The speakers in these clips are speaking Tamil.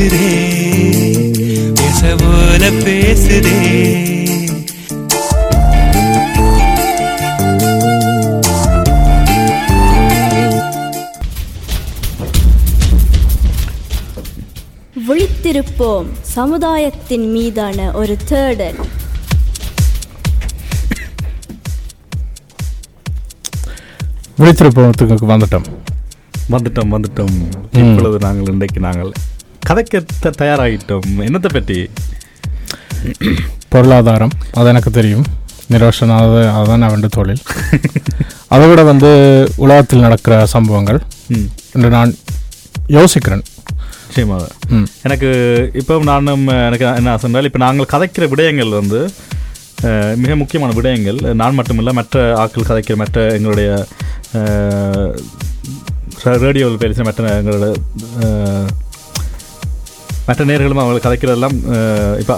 பேசுதே பேச போல பேசுதே. விழித்திருப்போம் சமுதாயத்தின் மீதான ஒரு தேடல். விழித்திருப்பத்துக்கு வந்துட்டோம். வந்துட்டோம் வந்துட்டோம். இப்பொழுது நாங்கள் இன்றைக்கு நாங்கள் கதைக்க தயாராகிட்டோம் என்னத்தை பற்றி பொருளாதாரம் அது எனக்கு தெரியும் நிரோஷன் அது அதுதான் அவன் தொழில் அதை விட வந்து உலகத்தில் நடக்கிற சம்பவங்கள் என்று நான் யோசிக்கிறேன் நிச்சயமாக ம் எனக்கு இப்போ நானும் எனக்கு என்ன சொன்னால் இப்போ நாங்கள் கதைக்கிற விடயங்கள் வந்து மிக முக்கியமான விடயங்கள் நான் மட்டுமில்லை மற்ற ஆட்கள் கதைக்கிற மற்ற எங்களுடைய ரேடியோவில் பேசுகிற மற்ற எங்களோட மற்ற நேர்களும் அவங்க கதைக்கிறதெல்லாம் இப்போ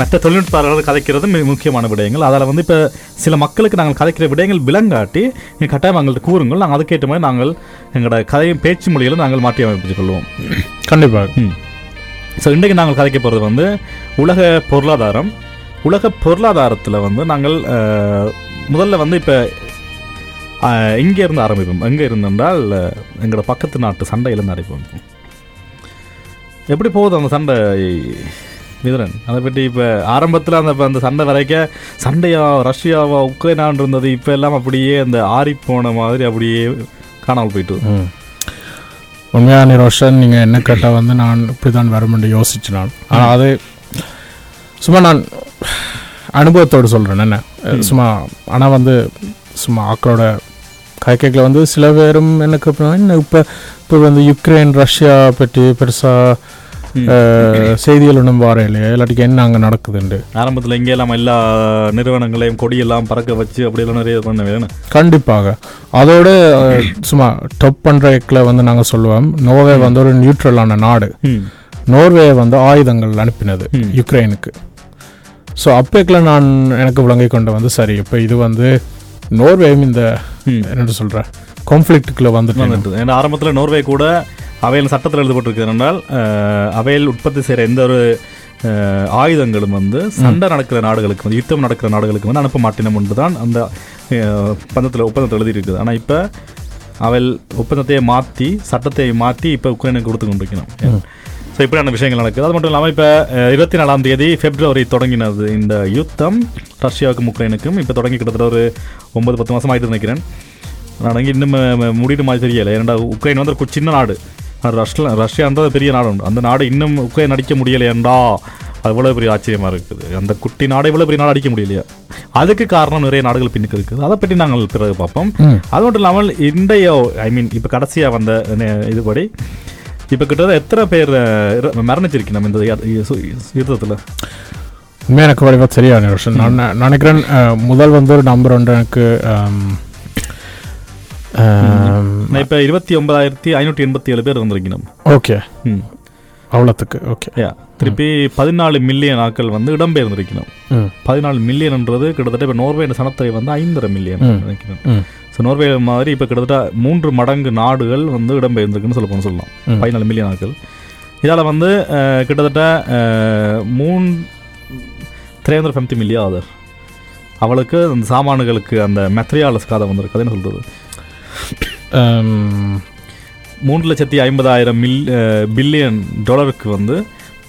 மற்ற தொழில்நுட்பாளர்கள் கதைக்கிறது மிக முக்கியமான விடயங்கள். அதில் வந்து இப்போ சில மக்களுக்கு நாங்கள் கதைக்கிற விடயங்கள் விளங்காட்டி நீங்கள் கட்டாயம் எங்கள்கிட்ட கூறுங்கள். நாங்கள் அதுக்கேற்ற மாதிரி நாங்கள் எங்களோட கதையும் பேச்சு மொழிகளை நாங்கள் மாற்றி அமைப்பித்துக் கொள்வோம். கண்டிப்பாக ஸோ இன்றைக்கு நாங்கள் கதைக்க போகிறது வந்து உலக பொருளாதாரம். உலக பொருளாதாரத்தில் வந்து நாங்கள் முதல்ல வந்து இப்போ இங்கே இருந்து ஆரம்பிப்போம். எங்கே இருந்தென்றால் எங்களோட பக்கத்து நாட்டு சண்டையிலேருந்து ஆரம்பிப்போம். எப்படி போகுது அந்த சண்டை? மிதுரன் அதை பற்றி இப்போ ஆரம்பத்தில் அந்த அந்த சண்டை வரைக்க சண்டையா ரஷ்யாவா உக்ரைனான் இருந்தது. இப்போ எல்லாம் அப்படியே அந்த ஆறிப்போன மாதிரி அப்படியே காணாமல் போயிட்டு ம். உண்மையாக நிரோஷன் நீங்கள் என்ன கேட்டால் வந்து நான் இப்படி தான் வருமென்று யோசிச்சு நான் ஆனால் அது சும்மா நான் அனுபவத்தோடு சொல்கிறேன் என்ன? சும்மா ஆனால் வந்து சும்மா ஆக்களோட கைக்கையில் வந்து சில பேரும் எனக்கு அப்புறம் என்ன இப்போ இப்போ வந்து யுக்ரைன் ரஷ்யா பற்றி பெருசாக செய்திகள் ஒன்றும் வர இல்லையா இல்லாட்டிக்கு என்ன அங்கே நடக்குதுண்டு ஆரம்பத்தில் இங்கே எல்லாம் எல்லா நிறுவனங்களையும் கொடியெல்லாம் பறக்க வச்சு அப்படியெல்லாம் நிறைய பண்ண வேணும் கண்டிப்பாக. அதோட சும்மா டொப் பண்ணுற வந்து நாங்கள் சொல்லுவோம் நோர்வே வந்து ஒரு நியூட்ரலான நாடு. நோர்வே வந்து ஆயுதங்கள் அனுப்பினது. யுக்ரைனுக்கு. ஸோ அப்பேக்கில் நான் எனக்கு விளங்கி கொண்டு வந்து சரி இப்போ இது வந்து நோர்வேயும் இந்த. என்ன சொல்ற? கான்ஃப்ளிக்ட்டுக்குள்ள வந்துட்டு ஏன்னா ஆரம்பத்தில் நோர்வே கூட அவையில் சட்டத்தில் எழுதப்பட்டிருக்கிறது என்றால் அவையில் உற்பத்தி செய்கிற எந்த ஒரு ஆயுதங்களும் வந்து சண்டை நடக்கிற நாடுகளுக்கு வந்து யுத்தம் நடக்கிற நாடுகளுக்கு வந்து அனுப்ப மாட்டினோம் என்று தான் அந்த பந்தத்தில் ஒப்பந்தத்தில் எழுதியிருக்குது. ஆனால் இப்போ அவையில் ஒப்பந்தத்தையே மாற்றி சட்டத்தை மாற்றி இப்போ உக்ரைனுக்கு கொடுத்து கொண்டிருக்கணும் ஸோ இப்படியான விஷயங்கள் நடக்குது. அது மட்டும் இல்லாமல் இப்போ இருபத்தி நாலாம் தேதி பிப்ரவரி தொடங்கினது இந்த யுத்தம். ரஷ்யாவுக்கும் உக்ரைனுக்கும். இப்போ தொடங்கி கிட்டத்தட்ட ஒரு ஒன்பது பத்து மாதம் ஆயிட்டு நினைக்கிறேன். நான் இன்னும் மாதிரி தெரியல. ஏன்னா உக்ரைன் வந்து ஒரு சின்ன நாடு. ஆனா ரஷ்யா ரஷ்யான்றது பெரிய நாடு. உண்டு அந்த நாடு இன்னும் உக்ரைன் அடிக்க முடியலையேண்டா அது இவ்வளோ பெரிய ஆச்சரியமாக இருக்குது. அந்த குட்டி நாடை இவ்வளோ பெரிய நாடு அடிக்க முடியலையா. அதுக்கு காரணம் நிறைய நாடுகள் பின்னுக்கு இருக்குது. அதை பற்றி நாங்கள் பிறகு பார்ப்போம். அது மட்டும் இல்லாமல் இன்றைய ஐ மீன் இப்போ கடைசியாக வந்த இதுபடி இப்போ கிட்டத்தட்ட எத்தனை பேர் மரணிச்சிருக்கு நம்ம இந்த யுத்தத்தில்? உண்மையாக எனக்கு வடிவா சரியா நிரோஷன். நான் நான் நினைக்கிறேன் முதல் வந்து ஒரு நம்பர் ஒன்று எனக்கு இப்போ இருபத்தி ஒன்பதாயிரத்தி ஐநூற்றி எண்பத்தி ஏழு பேர் வந்திருக்கணும் ஓகே. ம். அவ்வளோத்துக்கு ஓகே. யா திருப்பி பதினாலு மில்லியன் ஆட்கள் வந்து இடம்பெயர்ந்திருக்கணும் பதினாலு மில்லியன்ன்றது கிட்டத்தட்ட இப்போ நோர்வே சனத்தொகை வந்து ஐந்தரை மில்லியன் ம். ஸோ நோர்வே மாதிரி இப்போ கிட்டத்தட்ட மூன்று மடங்கு நாடுகள் வந்து இடம்பெயர்ந்திருக்குன்னு சொல்ல போன சொல்லலாம். பதினாலு மில்லியன் ஆட்கள். இதால் வந்து கிட்டத்தட்ட மூன் த்ரீ ஹண்ட்ரட் ஃபிஃப்டி மில்லியன் ஆதர் அவளுக்கு அந்த சாமான்களுக்கு அந்த மெத்ரியாலஸ் காதை வந்திருக்கு என்ன சொல்கிறது மூன்று லட்சத்தி ஐம்பதாயிரம் மில் பில்லியன் டாலருக்கு வந்து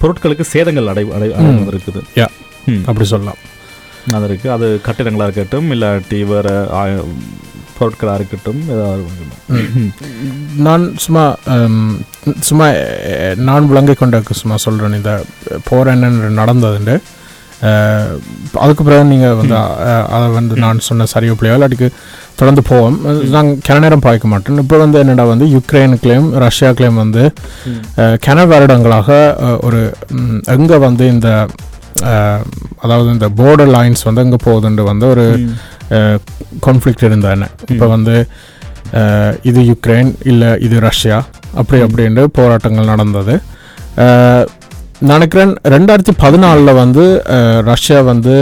பொருட்களுக்கு சேதங்கள் அடை அடை ம். அப்படி சொல்லலாம். அது இருக்குது அது கட்டிடங்களாக இருக்கட்டும் இல்லாட்டி வேறு பொருட்களாக இருக்கட்டும் ஏதாவது. நான் சும்மா சும்மா நான் விளங்கி கொண்ட சும்மா சொல்கிறேன் இந்த போர் என்ன நடந்ததுண்டு. அதுக்கு பிறகு நீங்கள் வந்து அதை வந்து நான் சொன்ன சரியா பிள்ளையோ இல்லாட்டிக்கு தொடர்ந்து போவோம். நாங்கள் கிண நேரம் பாய்க்க மாட்டோம் இப்போ வந்து என்னடா வந்து யுக்ரைனுக்குலேயும் ரஷ்யாக்குலேயும் வந்து கிண வருடங்களாக ஒரு எங்கே வந்து இந்த அதாவது இந்த போர்டர் லைன்ஸ் வந்து எங்கே போகுதுன்னு வந்து ஒரு. கான்ஃப்ளிக்ட் இருந்தா என்ன இப்போ வந்து இது யுக்ரைன் இல்லை இது ரஷ்யா அப்படி அப்படின்ட்டு போராட்டங்கள் நடந்தது. நினைக்கிறேன் ரெண்டாயிரத்தி பதினாலில் வந்து ரஷ்யா வந்து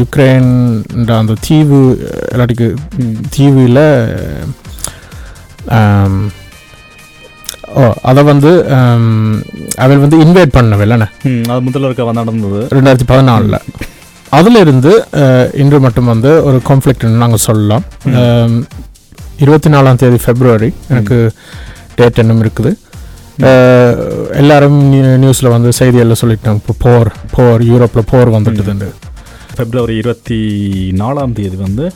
யுக்ரைன் அந்த தீவு இல்லாட்டிக்கு தீவில் ஓ அதை வந்து அவள் வந்து இன்வைட் பண்ணவில்லைண்ணே அது முதல்ல இருக்க நடந்தது. ரெண்டாயிரத்தி பதினாலில். அதில் இருந்து அஹ், இன்று மட்டும் வந்து ஒரு கான்ஃப்ளிக்ட் நாங்கள் சொல்லலாம். இருபத்தி நாலாம் தேதி பிப்ரவரி எனக்கு டேட் இன்னும் இருக்குது. எல்லாரும் நியூஸில் வந்து செய்தியெல்லாம் சொல்லிட்டாங்க இப்போ போர் போர் யூரோப்பில் போர் வந்துட்டுதுண்டு பிப்ரவரி இருபத்தி நாலாம் தேதி வந்து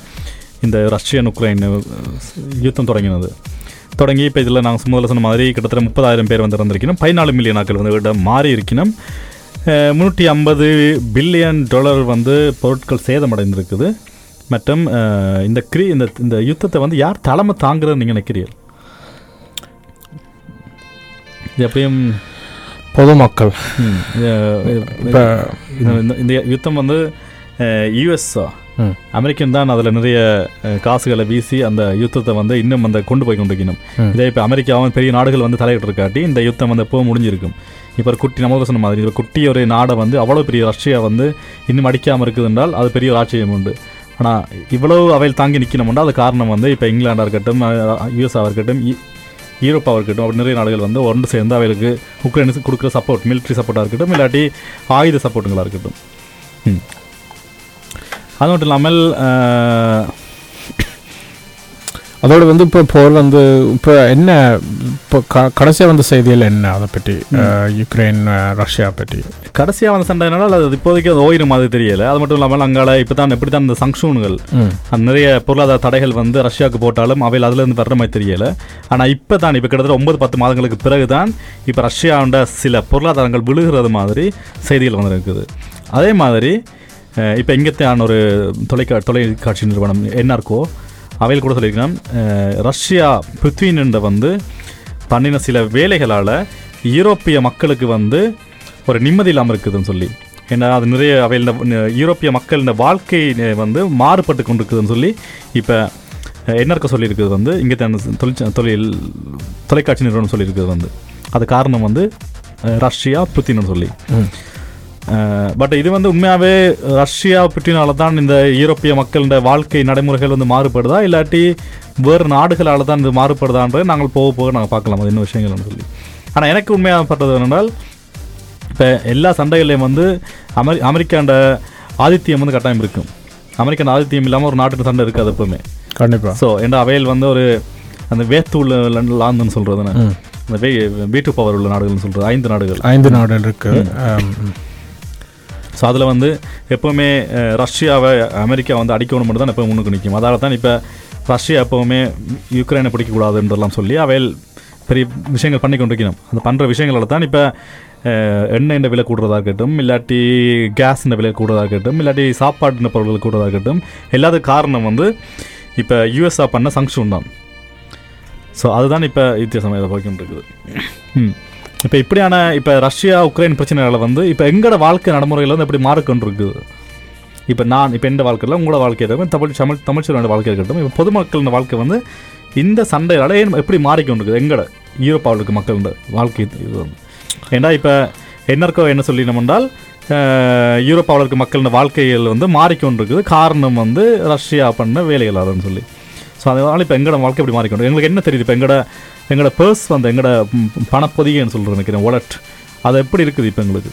இந்த ரஷ்யன் உக்ரைன் யுத்தம் தொடங்கினது. தொடங்கி இப்போ இதில் நாங்கள் முதல்ல சொன்ன மாதிரி கிட்டத்தட்ட முப்பதாயிரம் பேர் வந்து இறந்திருக்கணும். பதினாலு மில்லியன் ஆக்கள் வந்து இடம் மாறி இருக்கணும் முந்நூற்றி ஐம்பது பில்லியன் டாலர் வந்து பொருட்கள் சேதமடைந்திருக்குது. மற்றும் இந்த கிரி இந்த இந்த யுத்தத்தை வந்து யார் தலைமை தாங்குறதுன்னு நீங்கள் நினைக்கிறீர்கள்? இது எப்பயும் பொதுமக்கள். இந்த- யுத்தம் வந்து யூஎஸ்ஆ ம். அமெரிக்கன் தான் அதில் நிறைய காசுகளை வீசி அந்த யுத்தத்தை வந்து இன்னும் அந்த கொண்டு போய் கொண்டிருக்கணும். இதே இப்போ அமெரிக்காவும் பெரிய நாடுகள் வந்து தலையிட்டு இருக்காட்டி இந்த யுத்தம் வந்து எப்போ முடிஞ்சிருக்கும். இப்போ ஒரு குட்டி நம்ம சொன்ன மாதிரி ஒரு குட்டி ஒரு நாடை வந்து அவ்வளோ பெரிய ரஷ்யா வந்து இன்னும் அடிக்காமல் இருக்குது என்றால் அது பெரிய ஆச்சரியம் உண்டு. ஆனால் இவ்வளவு அவையில் தாங்கி நிற்கணும்னா அது காரணம் வந்து இப்போ இங்கிலாண்டாக இருக்கட்டும் யூஎஸ்ஆ இருக்கட்டும் ஈரோப்பாக இருக்கட்டும் அப்படி நிறைய நாடுகள் வந்து ஒன்று சேர்ந்து அவைகளுக்கு உக்ரைனுக்கு கொடுக்குற சப்போர்ட் military சப்போர்ட்டாக இருக்கட்டும் இல்லாட்டி ஆயுத சப்போர்ட்டுங்களாக இருக்கட்டும். அது மட்டும் இல்லாமல் அதோட வந்து இப்போ போர் வந்து இப்போ என்ன இப்போ க கடைசியாக வந்த செய்தியில் என்ன? அதை பற்றி யுக்ரைன் ரஷ்யா பற்றி. கடைசியாக வந்த சண்டைனால அது இப்போதைக்கு அது ஓயிரும் மாதிரி தெரியல. அது மட்டும் இல்லாமல் அங்கால இப்போ தான் எப்படி தான் இந்த சங்ஷூன்கள் நிறைய பொருளாதார தடைகள் வந்து ரஷ்யாவுக்கு போட்டாலும் அவையில் அதுலேருந்து வர்ற மாதிரி தெரியல. ஆனால் இப்போ தான் இப்போ கிட்டத்தட்ட ஒன்பது பத்து மாதங்களுக்கு பிறகு தான் இப்போ ரஷ்யாவோட சில பொருளாதாரங்கள் விழுகிறது மாதிரி செய்திகள் வந்திருக்குது. அதே மாதிரி இப்போ இங்கத்தான் ஒரு தொலைக்கா தொலைக்காட்சி நிறுவனம் என்ஆர்கோ. அவையில் கூட சொல்லியிருக்கிறான் ரஷ்யா பிருத்வின்ன்ற வந்து பண்ணின சில வேலைகளால் யூரோப்பிய மக்களுக்கு வந்து ஒரு நிம்மதி இல்லாமல் இருக்குதுன்னு சொல்லி. ஏன்னா அது நிறைய அவையில் யூரோப்பிய மக்கள் இந்த வாழ்க்கை வந்து மாறுபட்டு கொண்டிருக்குதுன்னு சொல்லி இப்போ என்னர்க்க சொல்லியிருக்குது வந்து இங்கே தொழிற்ச தொழில் தொலைக்காட்சி நிறுவனம் சொல்லியிருக்குது வந்து. அது காரணம் வந்து ரஷ்யா புத்தின்னு சொல்லி. பட் இது வந்து உண்மையாகவே ரஷ்யா புட்டினால தான் இந்த யூரோப்பிய மக்களோட வாழ்க்கை நடைமுறைகள் வந்து மாறுபடுதா? இல்லாட்டி வேறு நாடுகளால் தான் இது மாறுபடுதான்றது நாங்கள் போக போக நாங்கள் பார்க்கலாம். அது என்ன விஷயங்கள்னு சொல்லி. ஆனால் எனக்கு உண்மையாகப்பட்டது என்னென்றால் இப்போ எல்லா சண்டைகள்லையும் வந்து அமெரி அமெரிக்காண்ட ஆதித்யம் வந்து கட்டாயம் இருக்கும். அமெரிக்கான ஆதித்யம் இல்லாமல் ஒரு நாட்டுக்கு சண்டை இருக்காது எப்பவுமே. கண்டிப்பாக ஸோ என்ற அவையில் வந்து ஒரு அந்த வேத்தூள் லாந்துன்னு சொல்கிறதுன்னு அந்த வீட்டு பவர் உள்ள நாடுகள்னு சொல்கிறது ஐந்து நாடுகள். ஐந்து நாடுகள் இருக்கு. அம், ஸோ அதில் வந்து எப்போவுமே ரஷ்யாவை அமெரிக்கா வந்து அடிக்கணும் மட்டும் தான் எப்போ முன்னுக்கு நிற்கும். அதால் தான் இப்போ ரஷ்யா எப்போவுமே யுக்ரைனை பிடிக்கக்கூடாதுன்றலாம் சொல்லி அவையில் பெரிய விஷயங்கள் பண்ணி கொண்டிருக்கணும். அந்த பண்ணுற விஷயங்களில் தான் இப்போ எண்ணெயின் விலை கூடுறதா இருக்கட்டும் இல்லாட்டி கேஸின் விலை கூடுறதா இருக்கட்டும் இல்லாட்டி சாப்பாட்டின பொருட்கள் கூடுறதா இருக்கட்டும் எல்லாத்துக்கும் காரணம் வந்து இப்போ யூஎஸ்ஆ பண்ண சங்ஷன் தான். ஸோ அதுதான் இப்போ வித்தியாசமாக இதை போய்கிட்டு இருக்குது. ம். இப்போ இப்படியான இப்போ ரஷ்யா உக்ரைன் பிரச்சனைகளை வந்து இப்போ எங்களோட வாழ்க்கை நடைமுறையில் வந்து எப்படி மாறிக்கொண்டு இருக்குது இப்போ நான் இப்போ எந்த வாழ்க்கையில் உங்களோட வாழ்க்கை இருக்கட்டும் தமிழ் தமிழ் தமிழ்ச்சரோட வாழ்க்கை இருக்கட்டும் இப்போ பொதுமக்களின் வாழ்க்கை வந்து இந்த சண்டையால் ஏன் எப்படி மாறிக்கொண்டு இருக்குது எங்களோட யூரோப்பாவில் இருக்க மக்களோட வாழ்க்கை இது வந்து. ஏன்னா இப்போ என்னருக்கோ என்ன சொல்லினோம் என்றால் யூரோப்பாவில் இருக்க மக்களின் வாழ்க்கைகள் வந்து மாறிக்கொண்டு இருக்குது காரணம் வந்து ரஷ்யா பண்ண அதுன்னு சொல்லி. ஸோ அதனால் இப்போ எங்களோட வாழ்க்கை எப்படி மாறிக்கொண்டு எங்களுக்கு என்ன தெரியுது? இப்போ எங்களோட எங்களோட பர்ஸ் வந்து எங்களோட பணப்பொதிகைன்னு சொல்கிறேன் நினைக்கிறேன் ஒலட் அது எப்படி இருக்குது இப்போ எங்களுக்கு?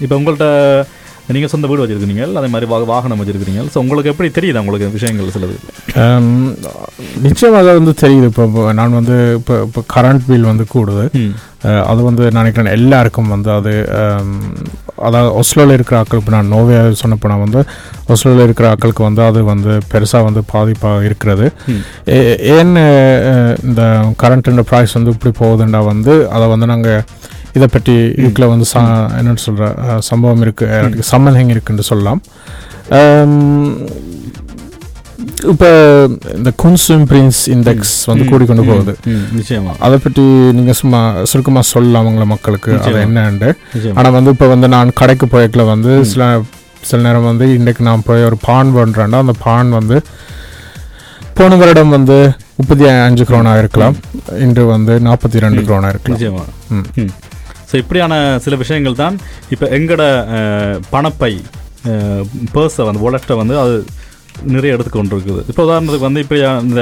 இப்போ உங்கள்கிட்ட நீங்கள் சொந்த வீடு வச்சிருக்கிறீங்க அதே மாதிரி வா வாகனம் வச்சிருக்கிறீங்க. ஸோ உங்களுக்கு எப்படி தெரியுது உங்களுக்கு விஷயங்கள் சிலது? நிச்சயமாக வந்து தெரியுது. இப்போ நான் வந்து இப்போ இப்போ கரண்ட் பில் வந்து கூடுது. அது வந்து நினைக்கிறேன் எல்லாருக்கும் வந்து அது அதாவது ஒஸ்லோவில் இருக்கிற இப்போ நான் நோவே சொன்ன போனால் வந்து ஒஸ்லோவில் இருக்கிற ஆட்களுக்கு வந்து அது வந்து பெருசாக வந்து பாதிப்பாக இருக்கிறது. ஏன் இந்த கரண்ட்டுன்ற ப்ரைஸ் வந்து இப்படி போகுதுண்டா வந்து அதை வந்து நாங்கள் இதை பற்றி இதுக்குள்ள வந்து ச என்னன்னு சொல்கிற சம்பவம் இருக்குது சம்மந்தம் இருக்குன்னு சொல்லலாம். இப்போ இந்த குன்சும் பிரின்ஸ் இண்டெக்ஸ் வந்து கூடிக்கொண்டு போகுது. ம் நிச்சயமா. அதை பற்றி நீங்கள் சும்மா சுருக்கமாக சொல்லலாம் உங்களை மக்களுக்கு அது. என்னண்டு ஆனால் வந்து இப்போ வந்து நான் கடைக்கு போய்க்கல வந்து சில சில நேரம் வந்து இன்றைக்கு நான் போய் ஒரு பான் பண்ணுறேன்னா அந்த பான் வந்து போன வருடம் வந்து முப்பத்தி அஞ்சு குரோனா இருக்கலாம். இன்று வந்து நாற்பத்தி ரெண்டு குரோனா இருக்கலாம். நிச்சயமா. ம். ஸோ இப்படியான சில விஷயங்கள் தான். இப்போ எங்களோட பணப்பை பர்ஸை வந்து ஒலட்டை வந்து அது நிறைய எடுத்துக்கொண்டு இருக்குது இப்போ உதாரணத்துக்கு வந்து இப்போ இந்த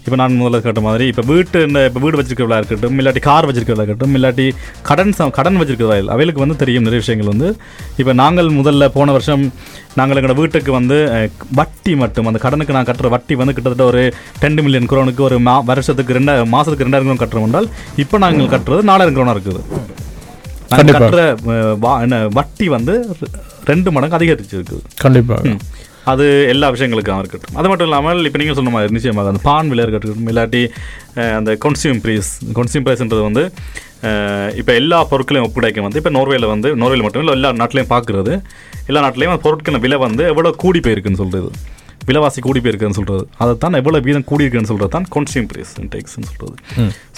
இப்போ நான் முதல்ல கேட்ட மாதிரி இப்போ வீட்டு இந்த இப்போ வீடு வச்சிருக்கிறவளா இருக்கட்டும் இல்லாட்டி கார் வச்சிருக்கிறதா இருக்கட்டும் இல்லாட்டி கடன் ச- கடன் வச்சிருக்கிறதா அவைகளுக்கு வந்து தெரியும் நிறைய விஷயங்கள் வந்து. இப்போ நாங்கள் முதல்ல போன வருஷம் நாங்கள் எங்களோட வீட்டுக்கு வந்து வட்டி மட்டும் அந்த கடனுக்கு நான் கட்டுற வட்டி வந்து கிட்டத்தட்ட ஒரு ரெண்டு மில்லியன் குரோனுக்கு ஒரு மா வருஷத்துக்கு ரெண்டா மாதத்துக்கு ரெண்டாயிரம் குரோன் கட்டுறோம் என்றால் இப்போ நாங்கள் கட்டுறது நாலாயிரம் குரோனாக இருக்குது. கட்டுற வட்டி வந்து ரெண்டு மடங்கு அதிகரிச்சிருக்குது கண்டிப்பாக. அது எல்லா விஷயங்களுக்கும் இருக்கட்டும். அது மட்டும் இல்லாமல் இப்போ நீங்கள் சொன்ன மாதிரி நிச்சயமாக அந்த பான் விலை இருக்கட்டும் இல்லாட்டி அந்த கொன்சியூம் ப்ரைஸ் கொன்சியூம் ப்ரைஸ்ன்றது வந்து இப்போ எல்லா பொருட்களையும் ஒப்படைக்க வந்து இப்போ நோர்வேல வந்து நோர்வேல மட்டும் இல்லை எல்லா நாட்டிலையும் பார்க்குறது எல்லா நாட்டிலையும் பொருட்களின் விலை வந்து எவ்வளோ கூடி போயிருக்குன்னு சொல்கிறது விலைவாசி கூடி போயிருக்குன்னு சொல்கிறது அதை தான் எவ்வளோ வீதம் கூடி இருக்குன்னு சொல்கிறது தான் கொன்சியூம் ப்ரைஸ் டேக்ஸ்னு சொல்கிறது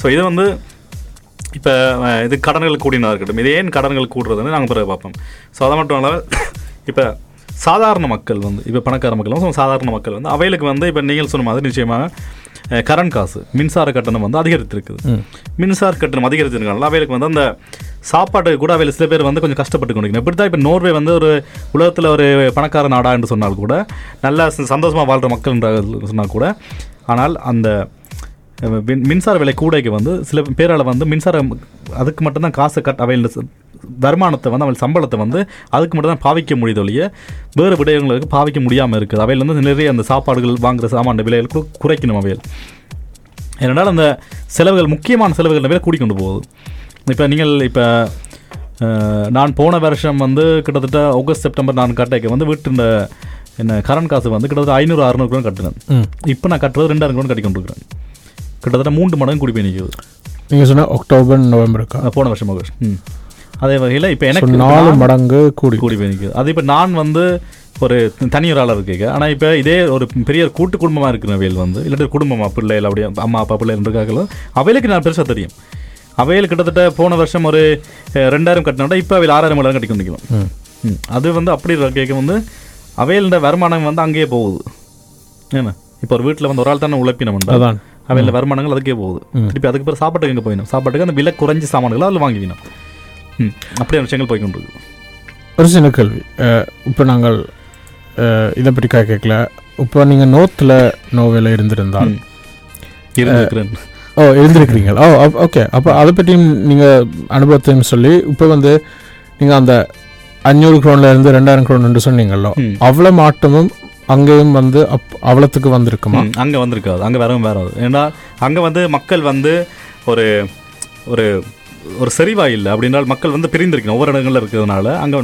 ஸோ இது வந்து இப்போ இது கடன்கள் கூடினா இருக்கட்டும். இது ஏன் கடன்கள் கூடுறதுன்னு நாங்கள் பிறகு பார்ப்போம். ஸோ அதை மட்டும் இல்லாமல் இப்போ சாதாரண மக்கள் வந்து இப்போ பணக்கார மக்கள் வந்து சாதாரண மக்கள் வந்து அவைகளுக்கு வந்து இப்போ நீங்கள் சொன்ன மாதிரி நிச்சயமாக கரண்ட் காசு மின்சார கட்டணம் வந்து அதிகரித்திருக்குது. மின்சார கட்டணம் அதிகரித்திருக்கனால அவைகளுக்கு வந்து அந்த சாப்பாட்டுக்கு கூட அவையில் சில பேர் வந்து கொஞ்சம் கஷ்டப்பட்டு கொண்டிருக்கணும் இப்படி தான் இப்போ நோர்வே வந்து ஒரு உலகத்தில் ஒரு பணக்கார நாடா என்று சொன்னால் கூட நல்லா சந்தோஷமாக வாழ்கிற மக்கள் சொன்னால் கூட ஆனால் அந்த மின்சார விலை கூடைக்கு வந்து சில பேரால் வந்து மின்சாரம் அதுக்கு மட்டும்தான் காசு கட் அவையில் ச- வருமானத்தை வந்து அவள் சம்பளத்தை வந்து அதுக்கு மட்டும் தான் பாவிக்க முடியுது ஒழிய வேறு விடயங்களுக்கு பாவிக்க முடியாமல் இருக்குது. அவையில் வந்து நிறைய அந்த சாப்பாடுகள் வாங்குற சாமான விலைகள் கு- குறைக்கணும் அவையில். ஏனென்றால் அந்த செலவுகள் முக்கியமான செலவுகள் விலை கூடிக்கொண்டு போகுது. இப்போ நீங்கள் இப்போ நான் போன வருஷம் வந்து கிட்டத்தட்ட ஆகஸ்ட் செப்டம்பர் நான் கட்டைக்கு வந்து வீட்டு இந்த என்ன கரண்ட் காசு வந்து கிட்டத்தட்ட ஐநூறு அறுநூறு கூட கட்டினேன். இப்போ நான் கட்டுறது ரெண்டாயிரம் கூட கட்டி கொண்டிருக்கிறேன். கிட்டத்தட்ட மூன்று மடங்கு கூடி போய் நிற்குது நீங்கள் சொன்ன அக்டோபர் நவம்பருக்கா அஹ் போன வருஷம் ஆகஸ்ட் அதே வகையில் இப்போ எனக்கு நாலு மடங்கு கூடி. கூடி போய் நிற்குது அது இப்போ நான் வந்து ஒரு தனியொரு ஆளாக இருக்கேங்க. ஆனால் இப்போ இதே ஒரு பெரிய ஒரு கூட்டு குடும்பமாக இருக்கிற அவையில் வந்து இல்லாட்டி ஒரு குடும்பமா பிள்ளைகள் அப்படியே அம்மா அப்பா பிள்ளைகள் இருக்காங்களோ அவைகளுக்கு நான் பெருசாக தெரியும். அவையில் கிட்டத்தட்ட போன வருஷம் ஒரு ரெண்டாயிரம் கட்டினோட இப்போ அவையில் ஆறாயிரம் மடங்கு கட்டி கொண்டிருக்கணும். அது வந்து அப்படி கேட்க வந்து அவையில வருமானம் வந்து அங்கேயே போகுது. ஏன்னா இப்போ ஒரு வீட்டில் வந்து ஒரு ஆள் தானே உழைப்பினம் அதான். அவையில் வருமானங்கள் அதுக்கே போகுது. திருப்பி அதுக்கு பிறகு சாப்பாட்டுக்கு எங்கே போயிடும் சாப்பாட்டுக்கு அந்த விலை குறைஞ்ச சாமான்களை அதில் வாங்கிவினோம் ம். அப்படியான விஷயங்கள் போய்க்கொண்டிருக்கு ஒரு சின்ன கேள்வி. இப்போ நாங்கள் இதை பற்றி கே- கேட்கல இப்போ நீங்கள் நோத்தில் நோவேல இருந்திருந்தால். இருந்திருக்கிறேன். ஓ இருந்திருக்கிறீங்க ஓ ஓகே. அப்போ அதை பற்றியும் நீங்கள் அனுபவத்தையும் சொல்லி இப்போ வந்து நீங்கள் அந்த அஞ்சூறு க்ரோன்ல இருந்து ரெண்டாயிரம் க்ரோன் சொன்னீங்கல்ல ம். அவ்வளோ மாற்றமும் அங்கேயும் வந்து அப் அவ்வளோத்துக்கு வந்திருக்குமா? அங்க வந்திருக்காது. அங்க வரவும் வராது. ஏன்னா அங்க வந்து மக்கள் வந்து ஒரு ஒரு ஒரு செறிவா இல்லை அப்படின்னால் மக்கள் வந்து பிரிந்திருக்கணும். ஒவ்வொரு இடங்கள்ல இருக்கிறதுனால அங்க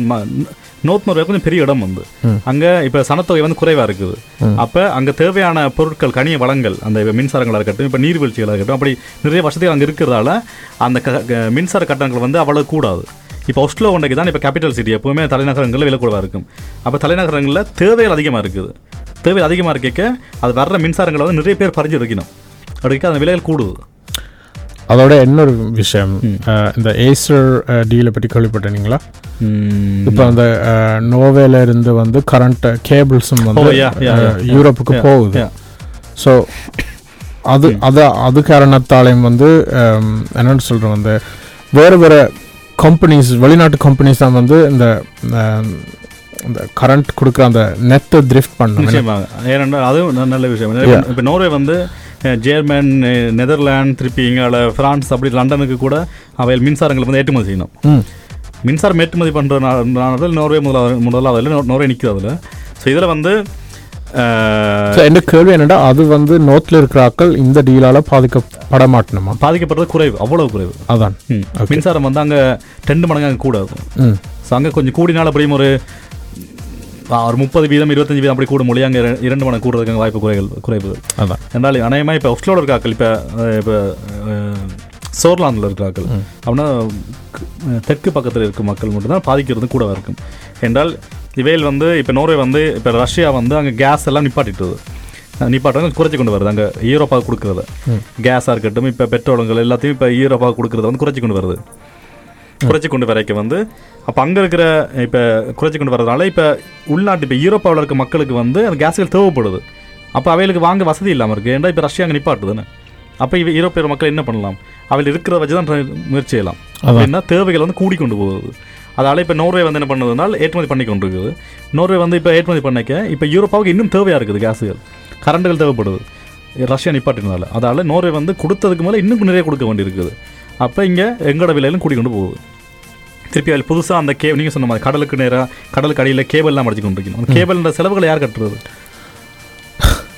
நோர்வே கொஞ்சம் பெரிய இடம் வந்து. அங்க இப்ப சனத்தொகை வந்து குறைவா இருக்குது. அப்ப அங்க தேவையான பொருட்கள் கனிய வளங்கள் அந்த இப்ப மின்சாரங்களா இருக்கட்டும் இப்ப நீர்வீழ்ச்சிகளா இருக்கட்டும் அப்படி நிறைய வசதிகள் அங்க இருக்கிறதால அந்த க- மின்சார கட்டணங்கள் வந்து அவ்வளவு கூடாது. இப்போ ஒஸ்லோ ஒன்றைக்கு தான் இப்போ கேபிட்டல் சிட்டி எப்பவுமே தலைநகரங்களில் விலை கூடவா இருக்கும். அப்போ தலைநகரங்களில் தேவைகள் அதிகமாக இருக்குது. தேவைகள் அதிகமாக இருக்க அது வர்ற மின்சாரங்களை வந்து நிறைய பேர் பறிஞ்சு வைக்கணும் அப்படிக்கு அந்த விலைகள் கூடுது. அதோட இன்னொரு விஷயம் இந்த ஏசர் டீலை பற்றி கேள்விப்பட்டீங்களா இப்போ அந்த நோவேல இருந்து வந்து கரண்ட் கேபிள்ஸும் வந்து. யூரோப்புக்கு போகுது. ஸோ அது அது அது காரணத்தாலையும் வந்து என்னன்னு சொல்கிறோம் வந்து வேறு வேறு கம்பெனிஸ் வெளிநாட்டு கம்பெனிஸ் தான் வந்து இந்த இந்த கரண்ட் கொடுக்குற அந்த நெட்டை த்ரிஃப்ட் பண்ணும் ஏனென்றால் அதுவும் நல்ல விஷயம். இப்போ நோர்வே வந்து ஜெர்மன் நெதர்லாந்து திருப்பி இங்கே ஃப்ரான்ஸ் அப்படி லண்டனுக்கு கூட அவையில் மின்சாரங்களை வந்து ஏற்றுமதி செய்யணும். மின்சாரம் ஏற்றுமதி பண்ணுறதுனால நோர்வே முதலாவது முதலாவதில் நோர்வே நிற்குது அதில். ஸோ இதில் வந்து என்ன கேள்வி என்னடா அது வந்து நோத்தில் இருக்கிற ஆட்கள் இந்த டீலால் பாதிக்கப்பட மாட்டணுமா பாதிக்கப்படுறது குறைவு அவ்வளவு குறைவு. அதான். மின்சாரம் வந்து அங்கே ரெண்டு மடங்கு அங்கே கூட இருக்கும். ஸோ அங்கே கொஞ்சம் கூடினால அப்படியும் ஒரு ஒரு முப்பது வீதம் இருபத்தஞ்சு வீதம் அப்படி கூட மொழி அங்கே இரண்டு மடங்கு கூடுறதுக்கு வாய்ப்பு குறைகள் குறைவு. அதான். என்றால் அநேகமாக இப்போ ஒஸ்லோட இருக்காக்கள் இப்போ இப்போ சோர்லாந்தில் இருக்கிறாக்கள் அப்படின்னா தெற்கு பக்கத்தில் இருக்கும் மக்கள் மட்டும்தான் பாதிக்கிறது கூட இருக்கும் என்றால் இவையில் வந்து இப்போ நோர்வே வந்து இப்போ ரஷ்யா வந்து அங்கே கேஸ் எல்லாம் நிப்பாட்டிட்டுது. நிப்பாட்டம் குறைச்சி கொண்டு வருது. அங்கே ஈரோப்பாவுக்கு கொடுக்குறத. கேஸாக இருக்கட்டும் இப்போ பெட்ரோலுங்கள் எல்லாத்தையும் இப்போ ஈரோப்பாவுக்கு கொடுக்குறத வந்து குறைச்சி கொண்டு வருது. குறைச்சி கொண்டு வரைக்க வந்து அப்போ அங்கே இருக்கிற இப்போ குறைச்சி கொண்டு வரதுனால இப்போ உள்நாட்டு இப்போ யூரோப்பாவில் இருக்க மக்களுக்கு வந்து அந்த கேஸ்கள் தேவைப்படுது. அப்போ அவைகளுக்கு வாங்க வசதி இல்லாமல் இருக்குது ஏன்டா இப்போ ரஷ்யா அங்கே நிப்பாட்டுதுன்னு? அப்போ இவ யூரோப்பிய மக்கள் என்ன பண்ணலாம்? அவையில் இருக்கிறத வச்சு தான் முயற்சி செய்யலாம். அப்படின்னா தேவைகள் வந்து கூடிக்கொண்டு போகுது. அதால இப்போ நோர்வே வந்து என்ன பண்ணுதுனால் ஏற்றுமதி பண்ணி கொண்டிருக்குது. நோர்வே வந்து இப்போ ஏற்றுமதி பண்ணிக்க இப்போ யூரோப்பாவுக்கு இன்னும் தேவையாக இருக்குது கேஸுகள்? கரண்டுகள் தேவைப்படுது. ரஷ்யா நிப்பாட்டினால. அதால நோர்வே வந்து கொடுத்ததுக்கு மேலே இன்னும் நிறைய கொடுக்க வேண்டியிருக்குது. அப்போ இங்கே எங்களோட விலையிலும் கூடி கொண்டு போகுது. திருப்பி அதில் புதுசாக அந்த கே நீங்கள் சொன்ன மாதிரி கடலுக்கு நேராக கடலுக்கு அடியில் கேபிள்லாம் மடிச்சு கொண்டிருக்கணும். அந்த கேபிள்ன்ற செலவுகளை யார் கட்டுறது?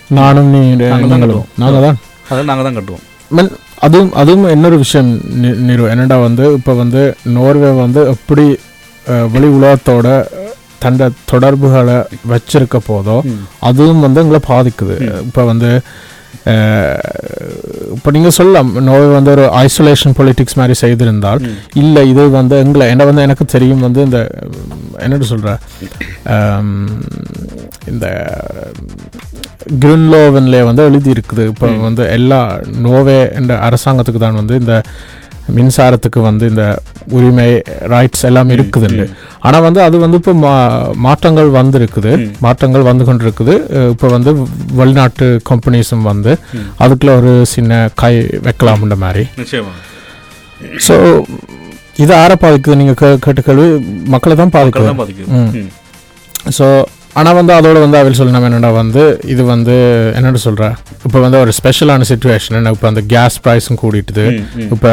நானும் நீங்களும். நாங்கள் தான். அதை நாங்கள் தான் கட்டுவோம். மீன் அதுவும் அதுவும் இன்னொரு விஷயம் நி- நிரு என்னடா வந்து இப்போ வந்து நோர்வே வந்து எப்படி வெளி உலகத்தோட தண்ட தொடர்புகளை வச்சிருக்க போதோ அதுவும் வந்து எங்களை பாதிக்குது. இப்போ வந்து இப்போ நீங்கள் சொல்லலாம் நோர்வே வந்து ஒரு ஐசோலேஷன் பொலிட்டிக்ஸ் மாதிரி செய்திருந்தால் இல்லை இது வந்து எங்களை என்ன வந்து எனக்கு தெரியும் வந்து இந்த என்னட்டு சொல்கிற இந்த கிரின்லோவன்ல வந்து எழுதி இருக்குது இப்போ வந்து எல்லா நோவே என்ற அரசாங்கத்துக்கு தான் வந்து இந்த மின்சாரத்துக்கு வந்து இந்த உரிமை ரைட்ஸ் எல்லாம் இருக்குதுண்டு ஆனால் வந்து அது வந்து இப்போ மா மாற்றங்கள் வந்திருக்குது. மாற்றங்கள் வந்து கொண்டிருக்குது. இப்போ வந்து வெளிநாட்டு கம்பெனிஸும் வந்து அதுக்குள்ள ஒரு சின்ன கை வைக்கலாம்ன்ற மாதிரி. ஸோ இது யாரை பாதிக்குது? நீங்கள் கே கேட்ட கேள்வி மக்களை தான் பாதிக்குது. ஸோ ஆனால் வந்து அதோட வந்து அவள் சொல்லணும் என்னடா வந்து இது வந்து என்னென்னு சொல்கிற இப்போ வந்து ஒரு ஸ்பெஷலான சுச்சுவேஷன் இப்போ அந்த கேஸ் ப்ரைஸும் கூடிட்டுது. இப்போ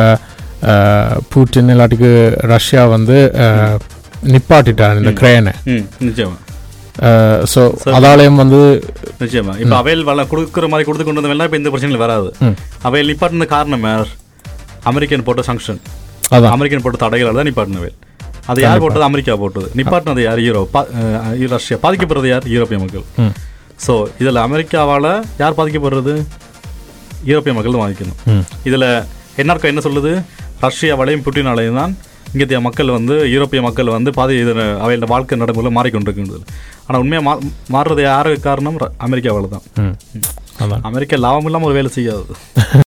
பூட்டின் இல்லாட்டிக்கு ரஷ்யா வந்து நிப்பாட்டிட்டார் இந்த கிரேனை. நிச்சயமா. ஸோ அதாலயம் வந்து நிச்சயமா. இப்போ அவையில் வள கொடுக்குற மாதிரி கொடுத்து கொண்டு வந்தவெல்லாம் இப்போ இந்த பிரச்சனைகள் வராது. அவையில் நிப்பாட்டின காரணம் யார்? அமெரிக்கன் போட்ட சங்ஷன் அதான். அமெரிக்கன் போட்ட தடைகளால் தான் நிப்பாட்டினவை அது யார் போட்டது? அமெரிக்கா போட்டது. நிப்பாட்டினது யார்? யூரோ ரஷ்யா. பாதிக்கப்படுறது யார்? யூரோப்பிய மக்கள். ஸோ இதில் அமெரிக்காவால் யார் பாதிக்கப்படுறது? யூரோப்பிய மக்கள் தான் பாதிக்கணும். இதில் என்ஆர்கோ என்ன சொல்லுது? ரஷ்யாவாலையும் புட்டினாலையும் தான் இங்கத்திய மக்கள் வந்து யூரோப்பிய மக்கள் வந்து பாதி இதில் அவையோட வாழ்க்கை நடைமுறை மாறிக்கொண்டிருக்கின்றது. ஆனால் உண்மையாக மா மாறுறது யாருக்கு காரணம் அமெரிக்காவால் தான். அமெரிக்கா லாபம் இல்லாமல் ஒரு வேலை செய்யாது.